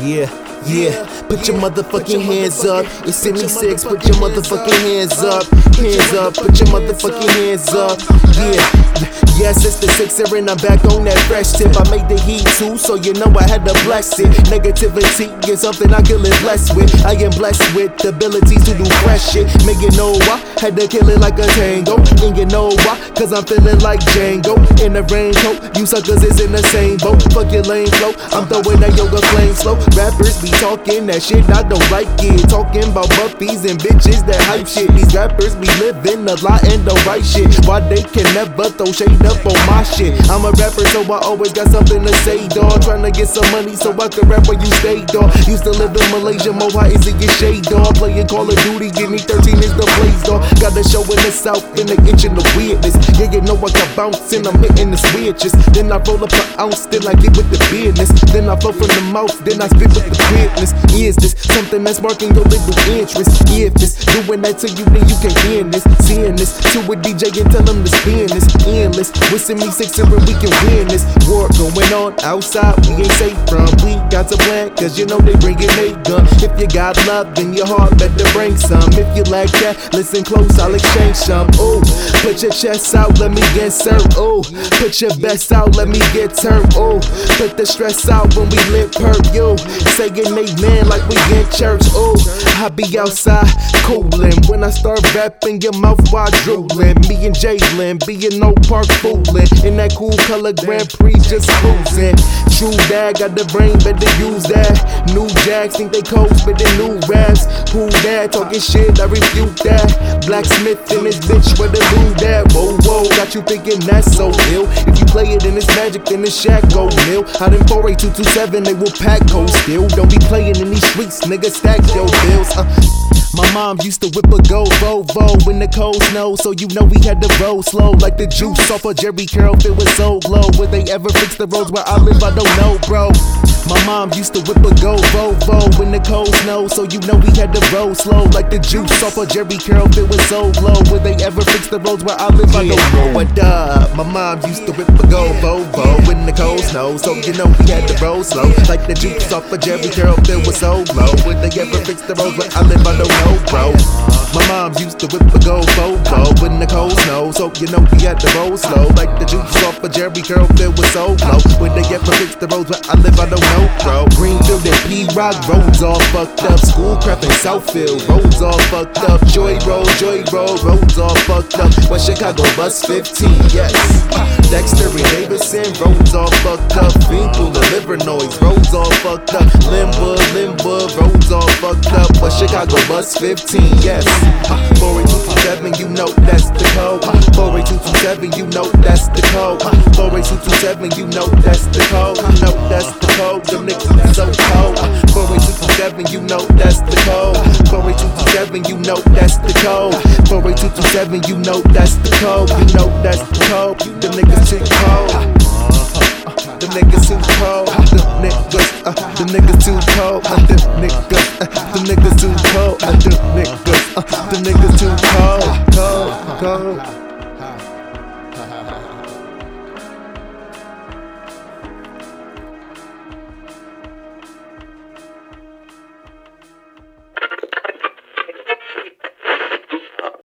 Yeah, yeah. Put your motherfucking hands up. It's 76. Put your motherfucking hands up. Hands up. Put your motherfucking hands up. Yeah. Yes, it's the sixer and I'm back on that fresh tip. I made the heat too, so you know I had to bless it. Negativity is something I can live blessed with. I am blessed with the ability to do fresh shit. Make you know why? Had to kill it like a tango. And you know why? Cause I'm feeling like Django. In the raincoat, you suckers is in the same boat. Fuck your lame flow. I'm throwing that yoga flame slow. Rappers be talking that shit, I don't like it. Talking about buffies and bitches that hype shit. These rappers be living a lot and the right shit. Why they can never throw shade up on my shit. I'm a rapper, so I always got something to say, dawg. Trying to get some money so I can rap where you stay, dawg. Used to live in Malaysia, high is it get shade, dawg. Playing Call of Duty, give me 13 dawg. Got a show in the south, and they itching the weirdness. Yeah, you know I got bouncing, I'm hitting the switches. Then I roll up an ounce, then I get with the business. Then I flow from the mouth, then I spit with the weirdness. Is this something that's sparking your little interest? If this doing that to you, then you can end this. Seeing this to a DJ and tell him to spin this endless. Wishing me six and we can win this on outside. We ain't safe from. We got to plan, cause you know they bringin' a gun. If you got love then your heart, better bring some. If you like that, listen close, I'll exchange some. Ooh, put your chest out, let me get served. Ooh, put your best out, let me get turned. Ooh, put the stress out when we lit perp. You saying amen like we in church. Ooh, I be outside cooling when I start rapping, your mouth wide drooling. Me and Jalen be in no park fooling in that cool color Grand Prix just cruising. True dad got the brain, better use that. New jacks think they cold, but they new raps. Who that talking shit? I refute that. Blacksmith in this bitch, where the do that? Whoa, whoa, got you thinking that's so ill. If you play it in this magic, then it's shack go nil. Out in 48227, they will pack cold still. Don't be playing in these streets, nigga, stack your bills. Uh. My mom used to whip a go Volvo in the cold snow, so you know we had to roll slow like the juice off of Jheri curl. It was so low. Would they ever fix the roads where I live? I don't know, bro. My mom used to whip a go Volvo in the cold snow, so you know we had to roll slow like the juice off of Jheri curl. It was so low. Would they ever fix the roads where I live? I know. What up? My mom used to whip a go Volvo in the cold snow, so you know we had to roll slow like the juice off of Jheri curl. It was so low. Would they ever fix the roads where I live? I don't know, bro. My mom used to whip a go Volvo in the cold snow, so you know we had to roll slow like the juice off of Jheri curl. It was so low. When they ever fix the roads where I live? I don't know bro. Greenfield and P Rock roads all fucked up. Schoolcraft and Southfield roads all fucked up. Joy Road, Joy Road roads all fucked up. West Chicago bus 15, yes. Dexter and Davison roads all fucked up. Fenkell the Livernois roads all fucked up. Chicago bus 15, yes. 48227, you know that's the code. 48227, you know that's the code. 48227, you know that's the code. You know that's the code. Them niggas so cold. 48227, you know that's the code. 48227, you know that's the code. 48227, you know that's the code. You know that's the code. Them niggas too cold. Them niggas too cold. Them niggas, uh, them niggas too cold. Uh, them 好